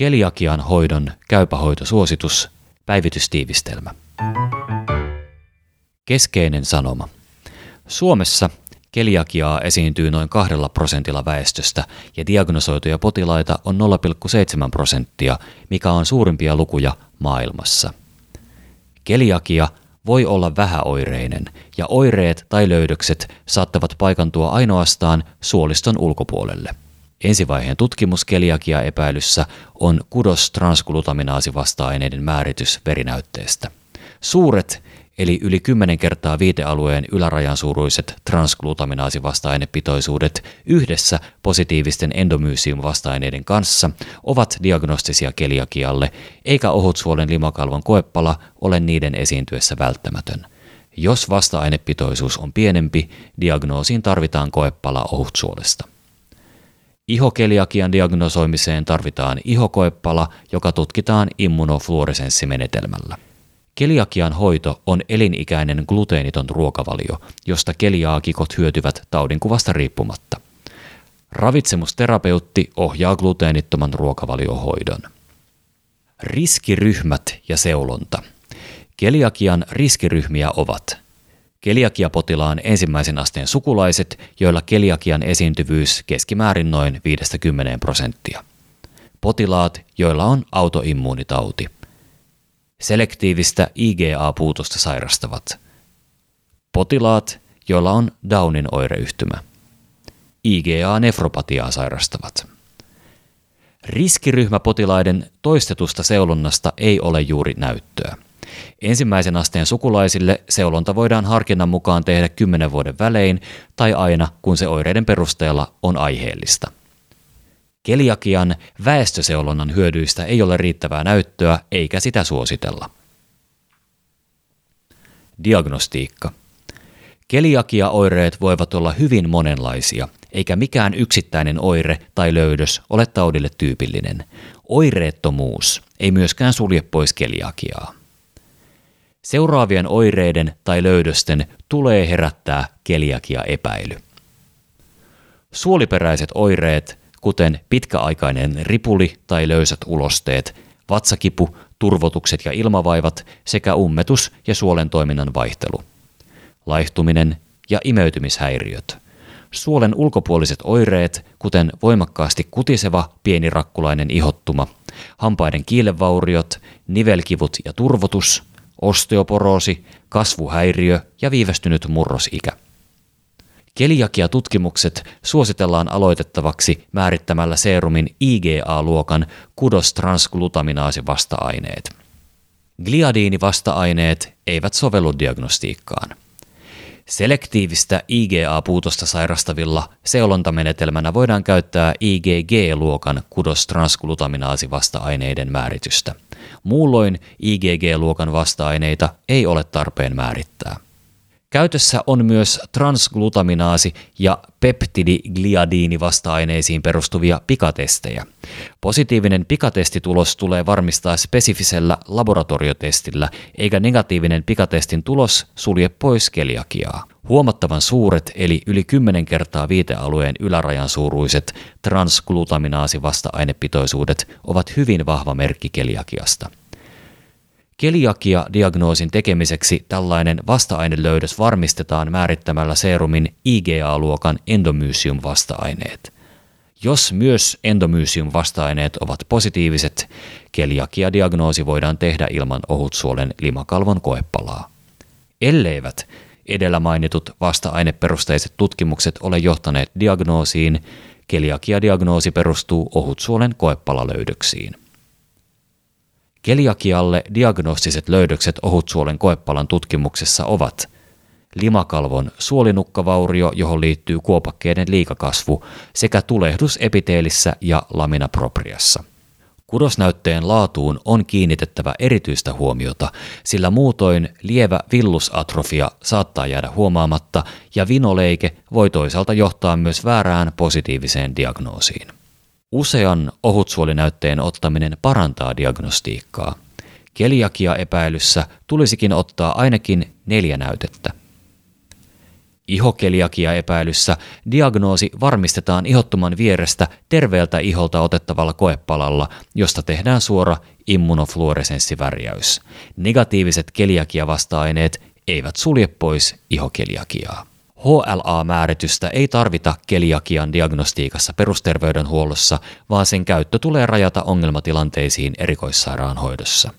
Keliakian hoidon käypähoitosuositus, päivitystiivistelmä. Keskeinen sanoma. Suomessa keliakiaa esiintyy noin kahdella prosentilla väestöstä ja diagnosoituja potilaita on 0,7 prosenttia, mikä on suurimpia lukuja maailmassa. Keliakia voi olla vähäoireinen ja oireet tai löydökset saattavat paikantua ainoastaan suoliston ulkopuolelle. Ensivaiheen tutkimus keliakia epäilyssä on kudos transglutaminaasivasta-aineiden määritys verinäytteestä. Suuret eli yli 10 kertaa viitealueen ylärajan suuruiset transglutaminaasivasta-ainepitoisuudet yhdessä positiivisten endomyysium-vasta-aineiden kanssa ovat diagnostisia keliakialle, eikä ohutsuolen limakalvon koepala ole niiden esiintyessä välttämätön. Jos vasta-ainepitoisuus on pienempi, diagnoosiin tarvitaan koepala ohutsuolesta. Ihokeliakian diagnosoimiseen tarvitaan ihokoepala, joka tutkitaan immunofluoresenssimenetelmällä. Keliakian hoito on elinikäinen gluteeniton ruokavalio, josta keliaakikot hyötyvät taudinkuvasta riippumatta. Ravitsemusterapeutti ohjaa gluteenittoman ruokavaliohoidon. Riskiryhmät ja seulonta. Keliakian riskiryhmiä ovat keliakiapotilaan ensimmäisen asteen sukulaiset, joilla keliakian esiintyvyys keskimäärin noin 50 prosenttia. Potilaat, joilla on autoimmuunitauti – selektiivistä IgA-puutosta sairastavat. Potilaat, joilla on Downin oireyhtymä. IgA-nefropatiaa sairastavat. Riskiryhmäpotilaiden toistetusta seulonnasta ei ole juuri näyttöä. Ensimmäisen asteen sukulaisille seulonta voidaan harkinnan mukaan tehdä 10 vuoden välein tai aina, kun se oireiden perusteella on aiheellista. Keliakian väestöseulonnan hyödyistä ei ole riittävää näyttöä eikä sitä suositella. Diagnostiikka. Keliakia-oireet voivat olla hyvin monenlaisia, eikä mikään yksittäinen oire tai löydös ole taudille tyypillinen. Oireettomuus ei myöskään sulje pois keliakiaa. Seuraavien oireiden tai löydösten tulee herättää keliakia-epäily. Suoliperäiset oireet kuten pitkäaikainen ripuli tai löysät ulosteet, vatsakipu, turvotukset ja ilmavaivat sekä ummetus ja suolen toiminnan vaihtelu. Laihtuminen ja imeytymishäiriöt. Suolen ulkopuoliset oireet, kuten voimakkaasti kutiseva pienirakkulainen ihottuma, hampaiden kiilevauriot, nivelkivut ja turvotus, osteoporoosi, kasvuhäiriö ja viivästynyt murrosikä. Keliakia-tutkimukset suositellaan aloitettavaksi määrittämällä seerumin IgA-luokan kudostransglutaminaasivasta-aineet. Gliadiinivasta-aineet eivät sovellu diagnostiikkaan. Selektiivistä IgA-puutosta sairastavilla seulontamenetelmänä voidaan käyttää IgG-luokan kudostransglutaminaasivasta-aineiden määritystä. Muulloin IgG-luokan vasta-aineita ei ole tarpeen määrittää. Käytössä on myös transglutaminaasi- ja peptidigliadiinivasta-aineisiin perustuvia pikatestejä. Positiivinen pikatestitulos tulee varmistaa spesifisellä laboratoriotestillä, eikä negatiivinen pikatestin tulos sulje pois keliakiaa. Huomattavan suuret eli yli 10 kertaa viitealueen ylärajan suuruiset transglutaminaasivasta-ainepitoisuudet ovat hyvin vahva merkki keliakiasta. Keliakia-diagnoosin tekemiseksi tällainen vasta-ainelöydös varmistetaan määrittämällä serumin IgA-luokan endomysium-vasta-aineet. Jos myös endomysium-vasta-aineet ovat positiiviset, keliakia-diagnoosi voidaan tehdä ilman ohutsuolen limakalvon koepalaa. Elleivät edellä mainitut vasta-aineperusteiset tutkimukset ole johtaneet diagnoosiin, keliakia-diagnoosi perustuu ohutsuolen koepalalöydöksiin. Keliakialle diagnostiset löydökset ohutsuolen koepalan tutkimuksessa ovat limakalvon suolinukkavaurio, johon liittyy kuopakkeiden liikakasvu, sekä tulehdus epiteelissä ja lamina propriassa. Kudosnäytteen laatuun on kiinnitettävä erityistä huomiota, sillä muutoin lievä villusatrofia saattaa jäädä huomaamatta ja vinoleike voi toisaalta johtaa myös väärään positiiviseen diagnoosiin. Usean ohutsuolinäytteen ottaminen parantaa diagnostiikkaa. Keliakia-epäilyssä tulisikin ottaa ainakin neljä näytettä. Ihokeliakia epäilyssä diagnoosi varmistetaan ihottuman vierestä terveeltä iholta otettavalla koepalalla, josta tehdään suora immunofluoresenssivärjäys. Negatiiviset keliakia-vasta-aineet eivät sulje pois ihokeliakiaa. HLA-määritystä ei tarvita keliakian diagnostiikassa perusterveydenhuollossa, vaan sen käyttö tulee rajata ongelmatilanteisiin erikoissairaanhoidossa.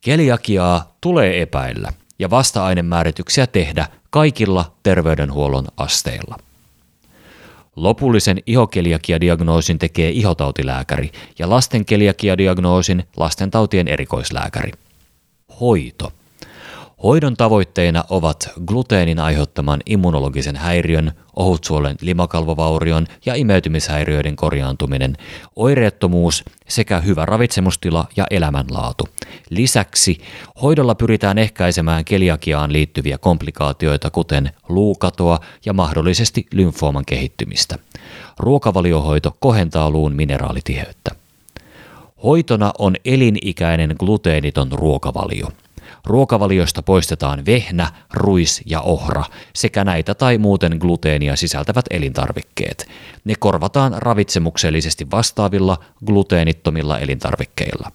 Keliakiaa tulee epäillä ja vasta-ainemäärityksiä tehdä kaikilla terveydenhuollon asteilla. Lopullisen ihokeliakia-diagnoosin tekee ihotautilääkäri ja lasten keliakia-diagnoosin lastentautien erikoislääkäri. Hoito – Hoidon tavoitteina ovat gluteenin aiheuttaman immunologisen häiriön, ohutsuolen limakalvovaurion ja imeytymishäiriöiden korjaantuminen, oireettomuus sekä hyvä ravitsemustila ja elämänlaatu. Lisäksi hoidolla pyritään ehkäisemään keliakiaan liittyviä komplikaatioita, kuten luukatoa ja mahdollisesti lymfooman kehittymistä. Ruokavaliohoito kohentaa luun mineraalitiheyttä. Hoitona on elinikäinen gluteeniton ruokavalio – Ruokavaliosta poistetaan vehnä, ruis ja ohra sekä näitä tai muuten gluteenia sisältävät elintarvikkeet. Ne korvataan ravitsemuksellisesti vastaavilla gluteenittomilla elintarvikkeilla.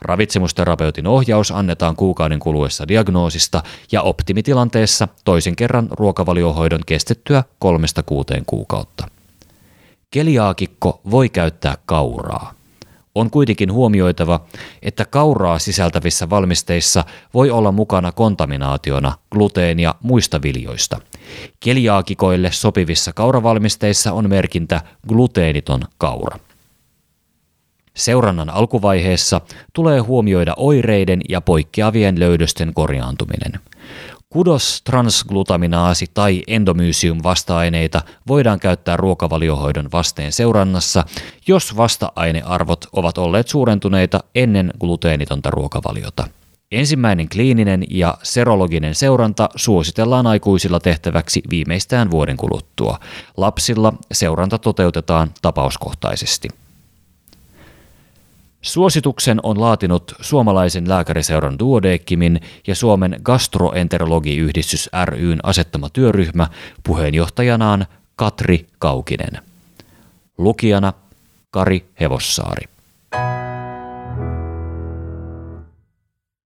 Ravitsemusterapeutin ohjaus annetaan kuukauden kuluessa diagnoosista ja optimitilanteessa toisen kerran ruokavaliohoidon kestettyä kolmesta kuuteen kuukautta. Keliaakikko voi käyttää kauraa. On kuitenkin huomioitava, että kauraa sisältävissä valmisteissa voi olla mukana kontaminaationa gluteenia muista viljoista. Keliaakikoille sopivissa kauravalmisteissa on merkintä gluteeniton kaura. Seurannan alkuvaiheessa tulee huomioida oireiden ja poikkeavien löydösten korjaantuminen. Kudos, transglutaminaasi tai endomysium vasta-aineita voidaan käyttää ruokavaliohoidon vasteen seurannassa, jos vasta-ainearvot ovat olleet suurentuneita ennen gluteenitonta ruokavaliota. Ensimmäinen kliininen ja serologinen seuranta suositellaan aikuisilla tehtäväksi viimeistään vuoden kuluttua. Lapsilla seuranta toteutetaan tapauskohtaisesti. Suosituksen on laatinut suomalaisen lääkäriseuran Duodeckimin ja Suomen gastroenterologiyhdistys ryn asettama työryhmä puheenjohtajanaan Katri Kaukinen. Lukijana Kari Hevossaari.